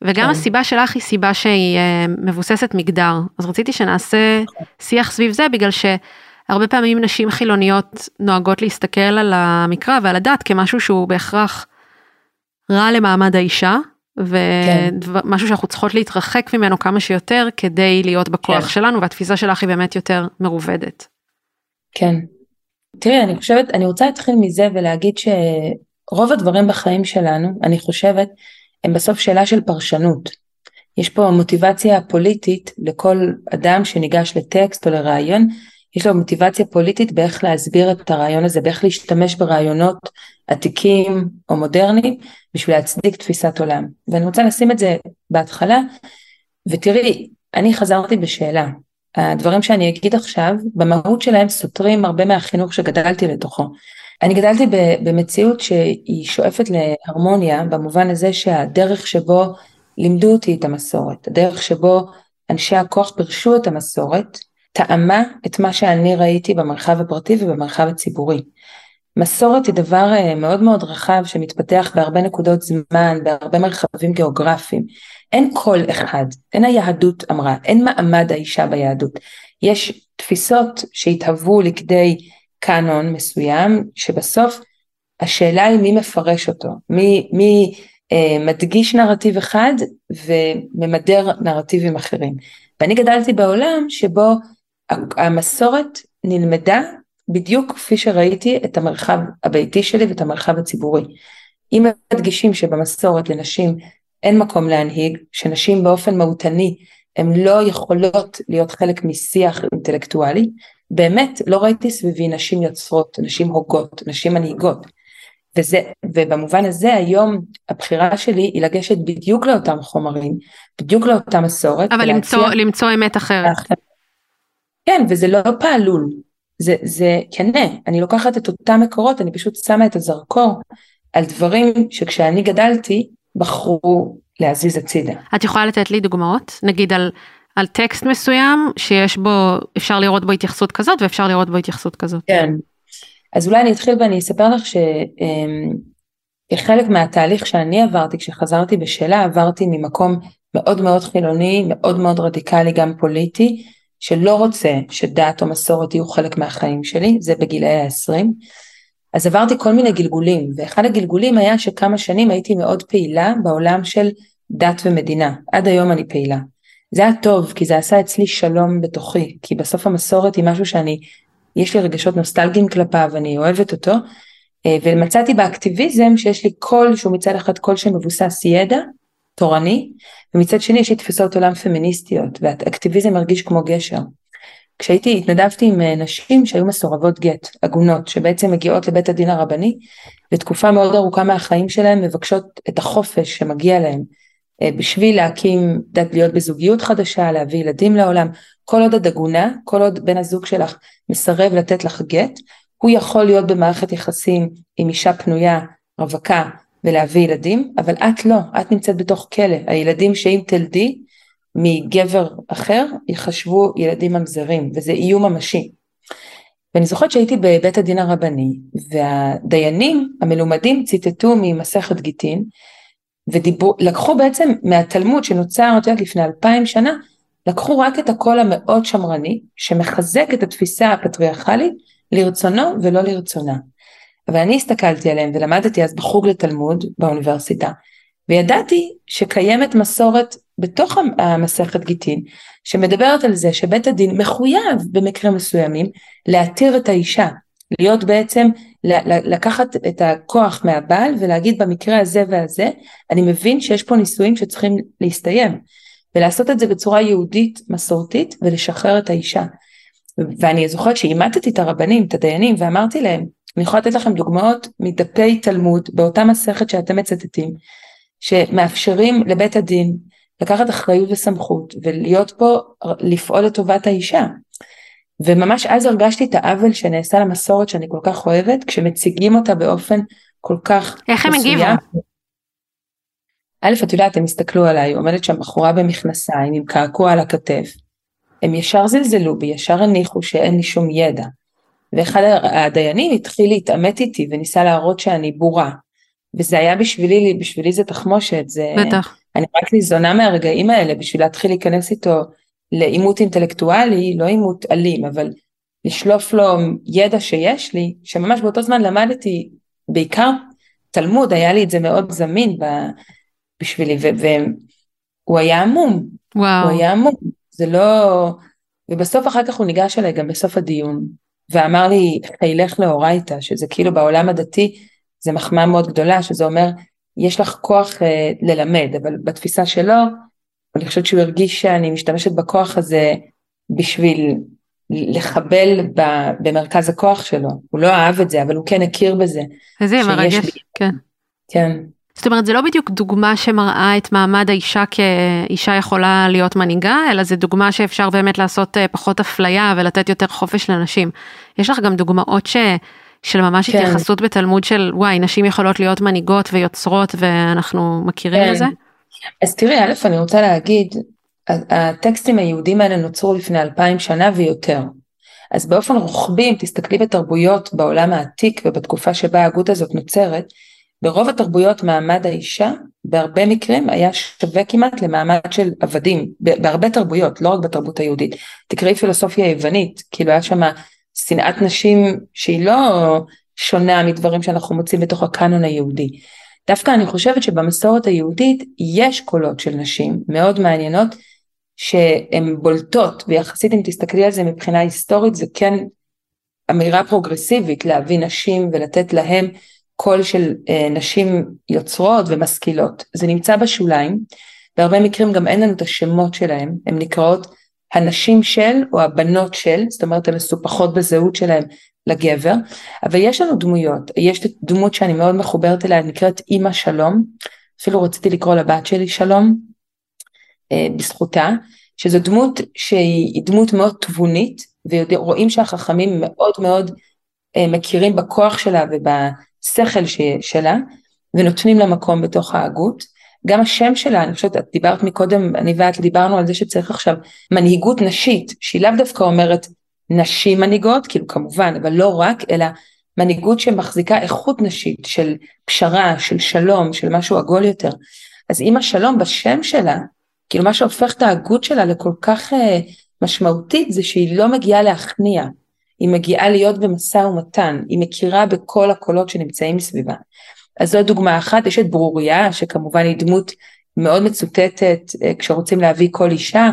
וגם כן. הסיבה שלך היא סיבה שהיא מבוססת מגדר. אז רציתי שנעשה שיח סביב זה בגלל שהרבה פעמים נשים חילוניות נוהגות להסתכל על המקרא ועל הדת כמשהו שהוא בהכרח רע למעמד האישה, ומשהו כן. שאנחנו צריכות להתרחק ממנו כמה שיותר כדי להיות בכוח כן. שלנו והתפיסה שלך היא באמת יותר מרובדת. כן. תראי, אני חושבת, אני רוצה להתחיל מזה ולהגיד שרוב הדברים בחיים שלנו, אני חושבת, הם בסוף שאלה של פרשנות. יש פה מוטיבציה פוליטית לכל אדם שניגש לטקסט או לרעיון, יש לו מוטיבציה פוליטית באיך להסביר את הרעיון הזה, באיך להשתמש ברעיונות עתיקים או מודרניים בשביל להצדיק תפיסת עולם. ואני רוצה לשים את זה בהתחלה, ותראי, אני חזרתי בשאלה. הדברים שאני אגיד עכשיו, במהות שלהם סותרים הרבה מהחינוך שגדלתי לתוכו. אני גדלתי במציאות שהיא שואפת להרמוניה במובן הזה שהדרך שבו לימדו אותי את המסורת, הדרך שבו אנשי הכוח פירשו את המסורת, טעמה את מה שאני ראיתי במרחב הפרטי ובמרחב הציבורי. מסורת היא דבר אה, מאוד מאוד רחב שמתפתח בהרבה נקודות זמן, בהרבה מרחבים גיאוגרפיים. אין קול אחד, אין היהדות אמרה, אין מעמד האישה ביהדות. יש תפיסות שהתהוו לכדי קאנון מסוים, שבסוף השאלה היא מי מפרש אותו, מי, מי אה, מדגיש נרטיב אחד וממדר נרטיבים אחרים. ואני גדלתי בעולם שבו המסורת נלמדה בדיוק כפי שראיתי את המרחב הביתי שלי ואת המרחב הציבורי. אם מדגישים שבמסורת לנשים אין מקום להנהיג, שנשים באופן מהותני הן לא יכולות להיות חלק משיח אינטלקטואלי, באמת לא ראיתי סביבי נשים יוצרות, נשים הוגות, נשים מנהיגות. וזה, ובמובן הזה היום הבחירה שלי היא לגשת בדיוק לאותם חומרים, בדיוק לאותה מסורת. אבל למצוא, למצוא אמת אחרת. כן, וזה לא פעלול, זה, זה כנה, אני לוקחת את אותם מקורות, אני פשוט שמה את הזרקור על דברים שכשאני גדלתי, בחרו להזיז הצידה. את יכולה לתת לי דוגמאות? נגיד על, על טקסט מסוים שיש בו, אפשר לראות בו התייחסות כזאת ואפשר לראות בו התייחסות כזאת. כן, אז אולי אני אתחיל ואני אספר לך שכחלק מהתהליך שאני עברתי כשחזרתי בשאלה, עברתי ממקום מאוד מאוד חילוני, מאוד מאוד רדיקלי, גם פוליטי, שלא רוצה שדת או מסורת יהיו חלק מהחיים שלי, זה בגילאי ה-20. אז עברתי כל מיני גלגולים, ואחד הגלגולים היה שכמה שנים הייתי מאוד פעילה בעולם של דת ומדינה. עד היום אני פעילה. זה היה טוב, כי זה עשה אצלי שלום בתוכי, כי בסוף המסורת היא משהו שאני, יש לי רגשות נוסטלגיים כלפיו, אני אוהבת אותו, אה, ומצאתי באקטיביזם שיש לי קול שהוא מצד אחד קול שמבוסס ידע, תורני, ומצד שני יש לי תפיסות עולם פמיניסטיות, והאקטיביזם מרגיש כמו גשר. כשהייתי, התנדבתי עם אה, נשים שהיו מסורבות גט, עגונות, שבעצם מגיעות לבית הדין הרבני, לתקופה מאוד ארוכה מהחיים שלהם מבקשות את החופש שמגיע להם, אה, בשביל להקים, דת להיות בזוגיות חדשה, להביא ילדים לעולם, כל עוד את עגונה, כל עוד בן הזוג שלך מסרב לתת לך גט, הוא יכול להיות במערכת יחסים עם אישה פנויה, רווקה, ולהביא ילדים, אבל את לא, את נמצאת בתוך כלא, הילדים שאם תלדי מגבר אחר ייחשבו ילדים ממזרים, וזה איום ממשי. ואני זוכרת שהייתי בבית הדין הרבני, והדיינים המלומדים ציטטו ממסכת גיטין, ולקחו בעצם מהתלמוד שנוצר, את יודעת, לפני אלפיים שנה, לקחו רק את הקול המאוד שמרני, שמחזק את התפיסה הפטריארכלית לרצונו ולא לרצונה. אבל אני הסתכלתי עליהם ולמדתי אז בחוג לתלמוד באוניברסיטה, וידעתי שקיימת מסורת בתוך המסכת גיטין, שמדברת על זה שבית הדין מחויב במקרים מסוימים להתיר את האישה, להיות בעצם, לקחת את הכוח מהבעל ולהגיד במקרה הזה והזה, אני מבין שיש פה נישואים שצריכים להסתיים, ולעשות את זה בצורה יהודית מסורתית ולשחרר את האישה. ואני זוכרת שאימתתי את הרבנים, את הדיינים, ואמרתי להם, אני יכולה לתת לכם דוגמאות מדפי תלמוד באותה מסכת שאתם מצטטים, שמאפשרים לבית הדין לקחת אחריות וסמכות ולהיות פה, לפעול לטובת האישה. וממש אז הרגשתי את העוול שנעשה למסורת שאני כל כך אוהבת, כשמציגים אותה באופן כל כך איך הם הגיבו? א', את יודעת, הם הסתכלו עליי, עומדת שם בחורה במכנסיים עם קעקוע על הכתף. הם ישר זלזלו בי, ישר הניחו שאין לי שום ידע. ואחד הדיינים התחיל להתעמת איתי וניסה להראות שאני בורה. וזה היה בשבילי, בשבילי זה תחמושת, זה... בטח. אני רק ניזונה מהרגעים האלה בשביל להתחיל להיכנס איתו לעימות אינטלקטואלי, לא עימות אלים, אבל לשלוף לו ידע שיש לי, שממש באותו זמן למדתי בעיקר תלמוד, היה לי את זה מאוד זמין ב... בשבילי, והוא היה עמום. וואו. הוא היה עמום, זה לא... ובסוף אחר כך הוא ניגש אליי גם בסוף הדיון, ואמר לי, חילך לאורייתא, שזה כאילו בעולם הדתי, זה מחמאה מאוד גדולה, שזה אומר, יש לך כוח אה, ללמד, אבל בתפיסה שלו, אני חושבת שהוא הרגיש שאני משתמשת בכוח הזה בשביל לחבל ב- במרכז הכוח שלו. הוא לא אהב את זה, אבל הוא כן הכיר בזה. איזה מרגש, בי- כן. כן, זאת אומרת, זה לא בדיוק דוגמה שמראה את מעמד האישה כאישה יכולה להיות מנהיגה, אלא זה דוגמה שאפשר באמת לעשות אה, פחות אפליה ולתת יותר חופש לנשים. יש לך גם דוגמאות ש... של ממש כן. התייחסות בתלמוד של וואי, נשים יכולות להיות מנהיגות ויוצרות ואנחנו מכירים כן. בזה? אז תראי, א', אני רוצה להגיד, הטקסטים היהודים האלה נוצרו לפני אלפיים שנה ויותר. אז באופן רוחבי, אם תסתכלי בתרבויות בעולם העתיק ובתקופה שבה ההגות הזאת נוצרת, ברוב התרבויות מעמד האישה, בהרבה מקרים היה שווה כמעט למעמד של עבדים, בהרבה תרבויות, לא רק בתרבות היהודית. תקראי פילוסופיה יוונית, כאילו היה שם שנאת נשים שהיא לא שונה מדברים שאנחנו מוצאים בתוך הקאנון היהודי. דווקא אני חושבת שבמסורת היהודית יש קולות של נשים מאוד מעניינות שהן בולטות ויחסית אם תסתכלי על זה מבחינה היסטורית זה כן אמירה פרוגרסיבית להביא נשים ולתת להם קול של אה, נשים יוצרות ומשכילות. זה נמצא בשוליים, בהרבה מקרים גם אין לנו את השמות שלהם, הן נקראות הנשים של או הבנות של, זאת אומרת הן מסופחות בזהות שלהם לגבר, אבל יש לנו דמויות, יש דמות שאני מאוד מחוברת אליה, נקראת אימא שלום, אפילו רציתי לקרוא לבת שלי שלום, אה, בזכותה, שזו דמות שהיא דמות מאוד תבונית, ורואים שהחכמים מאוד מאוד אה, מכירים בכוח שלה ובשכל ש- שלה, ונותנים לה מקום בתוך ההגות. גם השם שלה, אני חושבת, את דיברת מקודם, אני ואת דיברנו על זה שצריך עכשיו מנהיגות נשית, שהיא לאו דווקא אומרת נשים מנהיגות, כאילו כמובן, אבל לא רק, אלא מנהיגות שמחזיקה איכות נשית של פשרה, של שלום, של משהו עגול יותר. אז אם השלום בשם שלה, כאילו מה שהופך את ההגות שלה לכל כך אה, משמעותית זה שהיא לא מגיעה להכניע, היא מגיעה להיות במשא ומתן, היא מכירה בכל הקולות שנמצאים מסביבה. אז זו דוגמה אחת, יש את ברוריה שכמובן היא דמות מאוד מצוטטת אה, כשרוצים להביא כל אישה,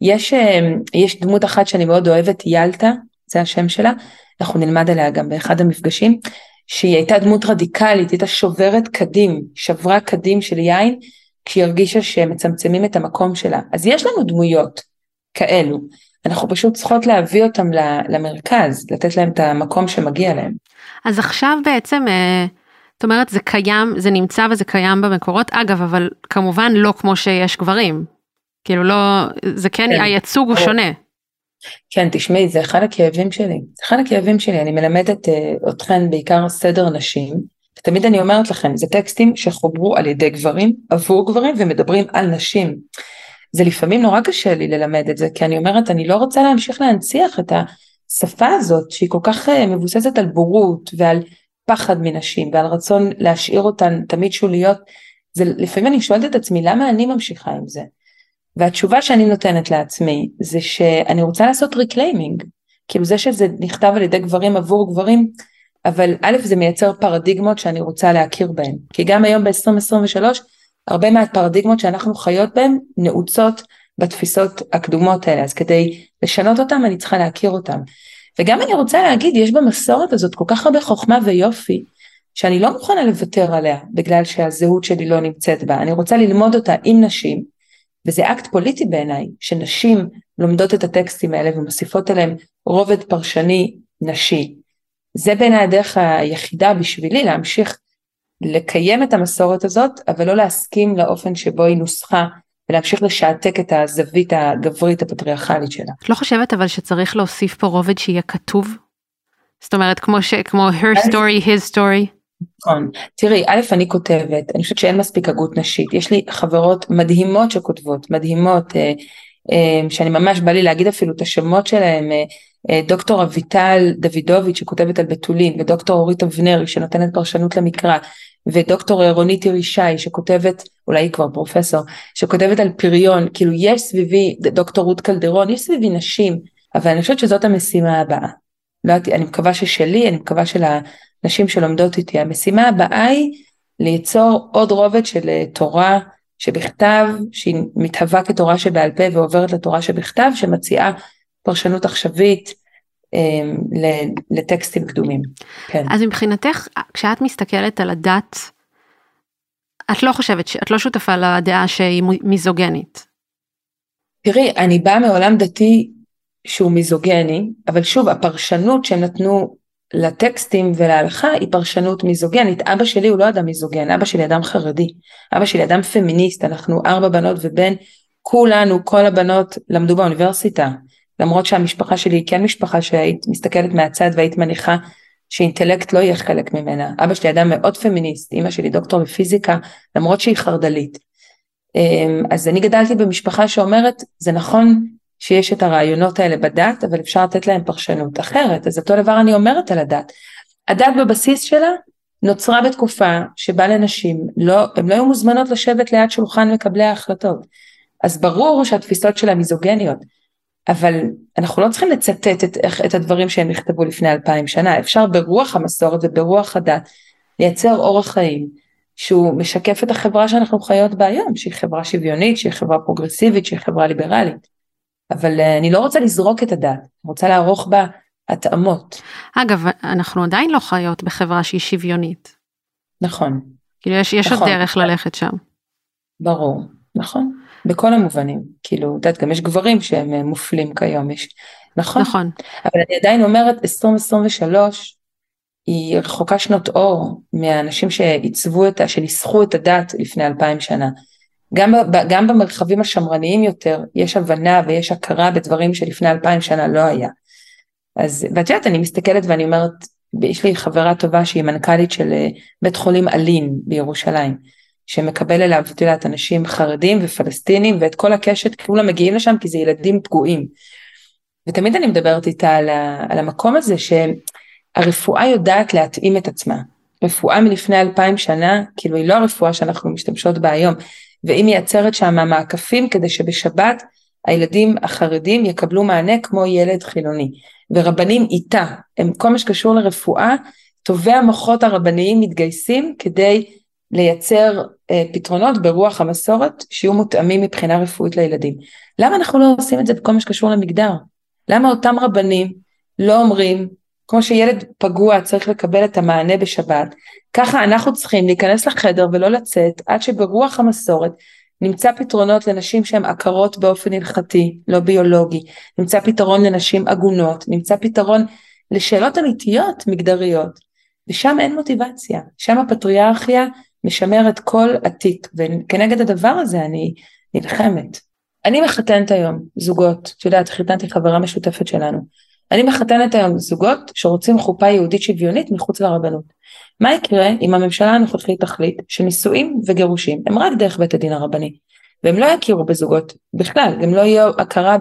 יש, אה, יש דמות אחת שאני מאוד אוהבת, ילטה, זה השם שלה, אנחנו נלמד עליה גם באחד המפגשים, שהיא הייתה דמות רדיקלית, הייתה שוברת קדים, שברה קדים של יין, כשהיא הרגישה שמצמצמים את המקום שלה. אז יש לנו דמויות כאלו, אנחנו פשוט צריכות להביא אותם למרכז, לתת להם את המקום שמגיע להם. אז עכשיו בעצם, אה, זאת אומרת, זה קיים, זה נמצא וזה קיים במקורות, אגב, אבל כמובן לא כמו שיש גברים. כאילו לא, זה כן, כן. הייצוג הוא. שונה. כן, תשמעי, זה אחד הכאבים שלי. זה אחד הכאבים שלי, אני מלמדת uh, אתכן בעיקר סדר נשים, ותמיד אני אומרת לכם, זה טקסטים שחוברו על ידי גברים, עבור גברים, ומדברים על נשים. זה לפעמים נורא קשה לי ללמד את זה, כי אני אומרת, אני לא רוצה להמשיך להנציח את השפה הזאת, שהיא כל כך uh, מבוססת על בורות ועל פחד מנשים, ועל רצון להשאיר אותן תמיד שוליות. זה, לפעמים אני שואלת את עצמי, למה אני ממשיכה עם זה? והתשובה שאני נותנת לעצמי זה שאני רוצה לעשות reclaiming, כאילו זה שזה נכתב על ידי גברים עבור גברים, אבל א' זה מייצר פרדיגמות שאני רוצה להכיר בהן, כי גם היום ב-2023 הרבה מהפרדיגמות שאנחנו חיות בהן נעוצות בתפיסות הקדומות האלה, אז כדי לשנות אותן אני צריכה להכיר אותן. וגם אני רוצה להגיד, יש במסורת הזאת כל כך הרבה חוכמה ויופי, שאני לא מוכנה לוותר עליה, בגלל שהזהות שלי לא נמצאת בה, אני רוצה ללמוד אותה עם נשים, וזה אקט פוליטי בעיניי, שנשים לומדות את הטקסטים האלה ומוסיפות אליהם רובד פרשני נשי. זה בעיניי הדרך היחידה בשבילי להמשיך לקיים את המסורת הזאת, אבל לא להסכים לאופן שבו היא נוסחה, ולהמשיך לשעתק את הזווית הגברית הפטריארכלית שלה. את לא חושבת אבל שצריך להוסיף פה רובד שיהיה כתוב? זאת אומרת, כמו, ש, כמו her story, his story. נכון. תראי, א', אני כותבת, אני חושבת שאין מספיק הגות נשית. יש לי חברות מדהימות שכותבות, מדהימות, אה, שאני ממש בא לי להגיד אפילו את השמות שלהם, אה, אה, דוקטור אביטל דוידוביץ' שכותבת על בתולין, ודוקטור אורית אבנרי שנותנת פרשנות למקרא, ודוקטור רונית ירישי שכותבת, אולי היא כבר פרופסור, שכותבת על פריון, כאילו יש סביבי, דוקטור רות קלדרון, יש סביבי נשים, אבל אני חושבת שזאת המשימה הבאה. לא אני מקווה ששלי, אני מקווה של הנשים שלומדות איתי, המשימה הבאה היא ליצור עוד רובד של אה, תורה שבכתב, שהיא מתהווה כתורה שבעל פה ועוברת לתורה שבכתב, שמציעה פרשנות עכשווית אה, לטקסטים קדומים. כן. אז מבחינתך, כשאת מסתכלת על הדת, את לא חושבת, את לא שותפה לדעה שהיא מיזוגנית. תראי, אני באה מעולם דתי שהוא מיזוגני, אבל שוב, הפרשנות שהם נתנו לטקסטים ולהלכה היא פרשנות מיזוגנית. אבא שלי הוא לא אדם מיזוגן, אבא שלי אדם חרדי. אבא שלי אדם פמיניסט, אנחנו ארבע בנות ובן, כולנו, כל הבנות למדו באוניברסיטה. למרות שהמשפחה שלי היא כן משפחה שהיית מסתכלת מהצד והיית מניחה שאינטלקט לא יהיה חלק ממנה. אבא שלי אדם מאוד פמיניסט, אימא שלי דוקטור לפיזיקה, למרות שהיא חרד"לית. אמ, אז אני גדלתי במשפחה שאומרת, זה נכון שיש את הרעיונות האלה בדת, אבל אפשר לתת להם פרשנות אחרת, אז אותו דבר אני אומרת על הדת. הדת בבסיס שלה נוצרה בתקופה שבה לנשים, לא, הן לא היו מוזמנות לשבת ליד שולחן מקבלי ההחלטות. אז ברור שהתפיסות שלה מיזוגניות, אבל אנחנו לא צריכים לצטט את, את הדברים שהם נכתבו לפני אלפיים שנה, אפשר ברוח המסורת וברוח הדת לייצר אורח חיים שהוא משקף את החברה שאנחנו חיות בה היום, שהיא חברה שוויונית, שהיא חברה פרוגרסיבית, שהיא חברה ליברלית. אבל uh, אני לא רוצה לזרוק את הדת, אני רוצה לערוך בה התאמות. אגב, אנחנו עדיין לא חיות בחברה שהיא שוויונית. נכון. כאילו יש, יש נכון. עוד דרך ללכת שם. ברור, נכון. בכל המובנים. כאילו, את יודעת, גם יש גברים שהם אה, מופלים כיום, יש... נכון? נכון. אבל אני עדיין אומרת, 2023 היא רחוקה שנות אור מהאנשים שעיצבו את ה... שניסחו את הדת לפני אלפיים שנה. גם, גם במרחבים השמרניים יותר יש הבנה ויש הכרה בדברים שלפני אלפיים שנה לא היה. אז ואת יודעת אני מסתכלת ואני אומרת יש לי חברה טובה שהיא מנכ"לית של אה, בית חולים אלין בירושלים שמקבל אליו את יודעת אנשים חרדים ופלסטינים ואת כל הקשת כולם מגיעים לשם כי זה ילדים פגועים. ותמיד אני מדברת איתה על, ה, על המקום הזה שהרפואה יודעת להתאים את עצמה. רפואה מלפני אלפיים שנה כאילו היא לא הרפואה שאנחנו משתמשות בה היום והיא מייצרת שם מעקפים כדי שבשבת הילדים החרדים יקבלו מענה כמו ילד חילוני. ורבנים איתה, הם כל מה שקשור לרפואה, טובי המוחות הרבניים מתגייסים כדי לייצר אה, פתרונות ברוח המסורת שיהיו מותאמים מבחינה רפואית לילדים. למה אנחנו לא עושים את זה בכל מה שקשור למגדר? למה אותם רבנים לא אומרים, כמו שילד פגוע צריך לקבל את המענה בשבת, ככה אנחנו צריכים להיכנס לחדר ולא לצאת עד שברוח המסורת נמצא פתרונות לנשים שהן עקרות באופן הלכתי, לא ביולוגי, נמצא פתרון לנשים עגונות, נמצא פתרון לשאלות אמיתיות מגדריות, ושם אין מוטיבציה, שם הפטריארכיה משמרת כל התיק, וכנגד הדבר הזה אני נלחמת. אני מחתנת היום זוגות, את יודעת, חיתנתי חברה משותפת שלנו, אני מחתנת היום זוגות שרוצים חופה יהודית שוויונית מחוץ לרבנות. מה יקרה אם הממשלה הנוכחית תחליט שנישואים וגירושים הם רק דרך בית הדין הרבני, והם לא יכירו בזוגות בכלל, גם לא יהיה הכרה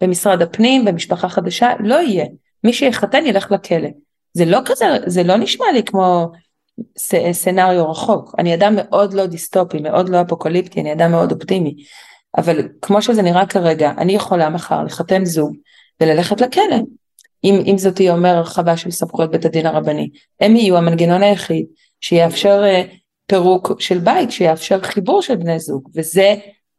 במשרד הפנים, במשפחה חדשה, לא יהיה. מי שיחתן ילך לכלא. זה לא כזה, זה לא נשמע לי כמו סצנריו רחוק. אני אדם מאוד לא דיסטופי, מאוד לא אפוקליפטי, אני אדם מאוד אופטימי. אבל כמו שזה נראה כרגע, אני יכולה מחר לחתן זוג וללכת לכלא. אם, אם זאת תהיה אומר הרחבה של סמכויות בית הדין הרבני, הם יהיו המנגנון היחיד שיאפשר uh, פירוק של בית, שיאפשר חיבור של בני זוג, וזה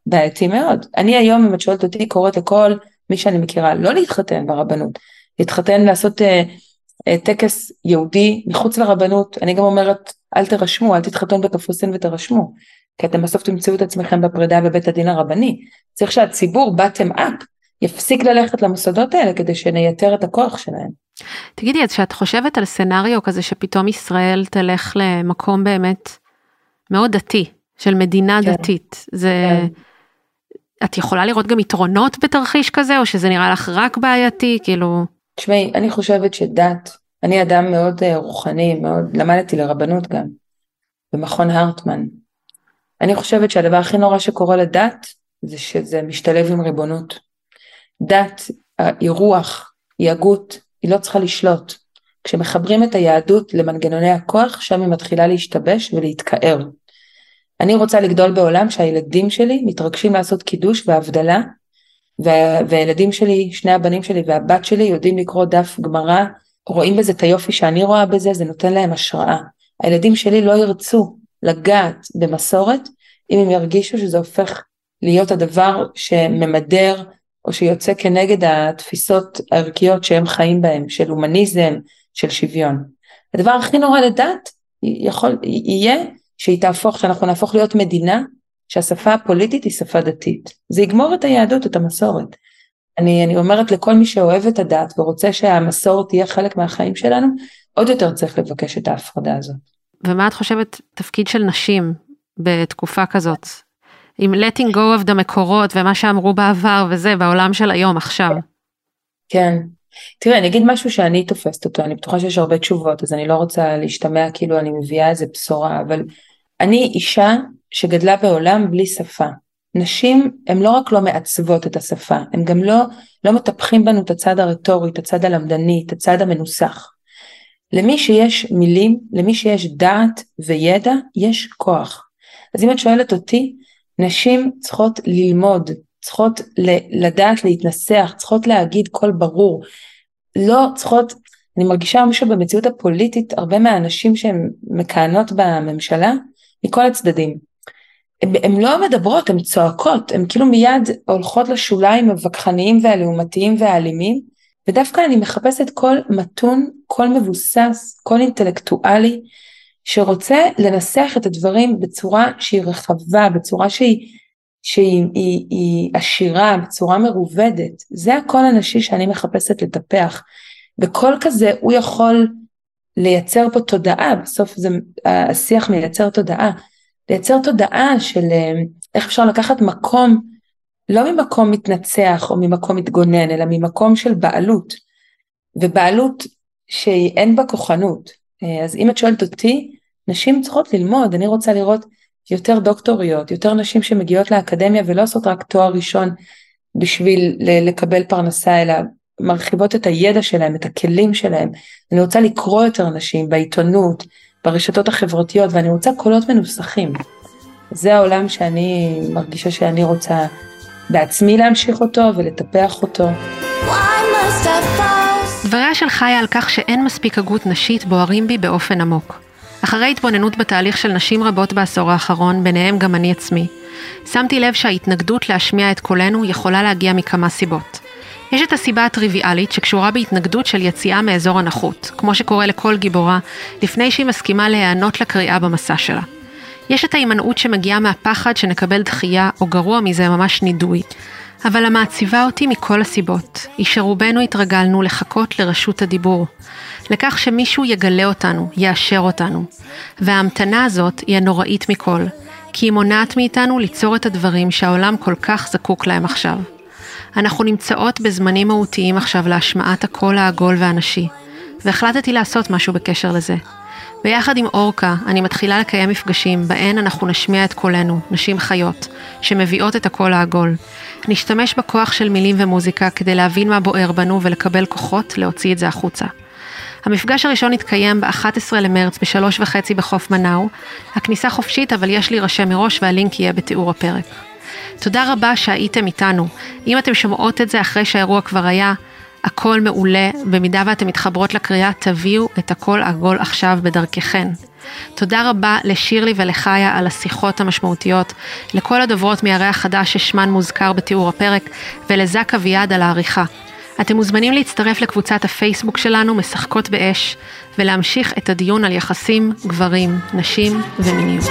בעייתי מאוד. אני היום, אם את שואלת אותי, קוראת לכל מי שאני מכירה לא להתחתן ברבנות, להתחתן, לעשות uh, uh, טקס יהודי מחוץ לרבנות, אני גם אומרת, אל תרשמו, אל תתחתן בקפריסין ותרשמו, כי אתם בסוף תמצאו את עצמכם בפרידה בבית הדין הרבני. צריך שהציבור bottom up יפסיק ללכת למוסדות האלה כדי שנייתר את הכוח שלהם. תגידי, אז כשאת חושבת על סצנריו כזה שפתאום ישראל תלך למקום באמת מאוד דתי, של מדינה כן. דתית, זה... כן. את יכולה לראות גם יתרונות בתרחיש כזה, או שזה נראה לך רק בעייתי, כאילו... תשמעי, אני חושבת שדת, אני אדם מאוד אה, רוחני, מאוד, למדתי לרבנות גם, במכון הרטמן. אני חושבת שהדבר הכי נורא שקורה לדת, זה שזה משתלב עם ריבונות. דת היא רוח, היא הגות, היא לא צריכה לשלוט. כשמחברים את היהדות למנגנוני הכוח, שם היא מתחילה להשתבש ולהתקער. אני רוצה לגדול בעולם שהילדים שלי מתרגשים לעשות קידוש והבדלה, והילדים שלי, שני הבנים שלי והבת שלי יודעים לקרוא דף גמרא, רואים בזה את היופי שאני רואה בזה, זה נותן להם השראה. הילדים שלי לא ירצו לגעת במסורת אם הם ירגישו שזה הופך להיות הדבר שממדר או שיוצא כנגד התפיסות הערכיות שהם חיים בהם, של הומניזם, של שוויון. הדבר הכי נורא לדת יכול, יהיה שהיא תהפוך, שאנחנו נהפוך להיות מדינה שהשפה הפוליטית היא שפה דתית. זה יגמור את היהדות, את המסורת. אני, אני אומרת לכל מי שאוהב את הדת ורוצה שהמסורת תהיה חלק מהחיים שלנו, עוד יותר צריך לבקש את ההפרדה הזאת. ומה את חושבת תפקיד של נשים בתקופה כזאת? עם letting go of the מקורות ומה שאמרו בעבר וזה בעולם של היום עכשיו. כן. תראה, אני אגיד משהו שאני תופסת אותו, אני בטוחה שיש הרבה תשובות, אז אני לא רוצה להשתמע כאילו אני מביאה איזה בשורה, אבל אני אישה שגדלה בעולם בלי שפה. נשים הן לא רק לא מעצבות את השפה, הן גם לא, לא מטפחים בנו את הצד הרטורי, את הצד הלמדני, את הצד המנוסח. למי שיש מילים, למי שיש דעת וידע, יש כוח. אז אם את שואלת אותי, נשים צריכות ללמוד, צריכות לדעת להתנסח, צריכות להגיד קול ברור. לא צריכות, אני מרגישה משהו במציאות הפוליטית, הרבה מהנשים שהן מכהנות בממשלה, מכל הצדדים. הן לא מדברות, הן צועקות, הן כאילו מיד הולכות לשוליים הווכחניים והלעומתיים והאלימים, ודווקא אני מחפשת קול מתון, קול מבוסס, קול אינטלקטואלי, שרוצה לנסח את הדברים בצורה שהיא רחבה, בצורה שהיא, שהיא היא, היא עשירה, בצורה מרובדת. זה הקול הנשי שאני מחפשת לטפח. וקול כזה הוא יכול לייצר פה תודעה, בסוף זה, השיח מייצר תודעה. לייצר תודעה של אה, איך אפשר לקחת מקום, לא ממקום מתנצח או ממקום מתגונן, אלא ממקום של בעלות. ובעלות שאין בה כוחנות. אה, אז אם את שואלת אותי, נשים צריכות ללמוד, אני רוצה לראות יותר דוקטוריות, יותר נשים שמגיעות לאקדמיה ולא עושות רק תואר ראשון בשביל לקבל פרנסה, אלא מרחיבות את הידע שלהם, את הכלים שלהם. אני רוצה לקרוא יותר נשים בעיתונות, ברשתות החברתיות, ואני רוצה קולות מנוסחים. זה העולם שאני מרגישה שאני רוצה בעצמי להמשיך אותו ולטפח אותו. דבריה של חיה על כך שאין מספיק הגות נשית בוערים בי באופן עמוק. אחרי התבוננות בתהליך של נשים רבות בעשור האחרון, ביניהם גם אני עצמי, שמתי לב שההתנגדות להשמיע את קולנו יכולה להגיע מכמה סיבות. יש את הסיבה הטריוויאלית שקשורה בהתנגדות של יציאה מאזור הנוחות, כמו שקורה לכל גיבורה, לפני שהיא מסכימה להיענות לקריאה במסע שלה. יש את ההימנעות שמגיעה מהפחד שנקבל דחייה, או גרוע מזה, ממש נידוי. אבל המעציבה אותי מכל הסיבות, היא שרובנו התרגלנו לחכות לרשות הדיבור. לכך שמישהו יגלה אותנו, יאשר אותנו. וההמתנה הזאת היא הנוראית מכל, כי היא מונעת מאיתנו ליצור את הדברים שהעולם כל כך זקוק להם עכשיו. אנחנו נמצאות בזמנים מהותיים עכשיו להשמעת הקול העגול והנשי, והחלטתי לעשות משהו בקשר לזה. ביחד עם אורקה, אני מתחילה לקיים מפגשים בהן אנחנו נשמיע את קולנו, נשים חיות, שמביאות את הקול העגול. נשתמש בכוח של מילים ומוזיקה כדי להבין מה בוער בנו ולקבל כוחות להוציא את זה החוצה. המפגש הראשון יתקיים ב-11 למרץ בשלוש וחצי בחוף מנאו. הכניסה חופשית אבל יש להירשם מראש והלינק יהיה בתיאור הפרק. תודה רבה שהייתם איתנו. אם אתם שומעות את זה אחרי שהאירוע כבר היה, הכל מעולה, במידה ואתן מתחברות לקריאה, תביאו את הכל עגול עכשיו בדרככן. תודה רבה לשירלי ולחיה על השיחות המשמעותיות, לכל הדוברות מהריח החדש ששמן מוזכר בתיאור הפרק, ולזק אביעד על העריכה. אתם מוזמנים להצטרף לקבוצת הפייסבוק שלנו, משחקות באש, ולהמשיך את הדיון על יחסים, גברים, נשים ומיניות.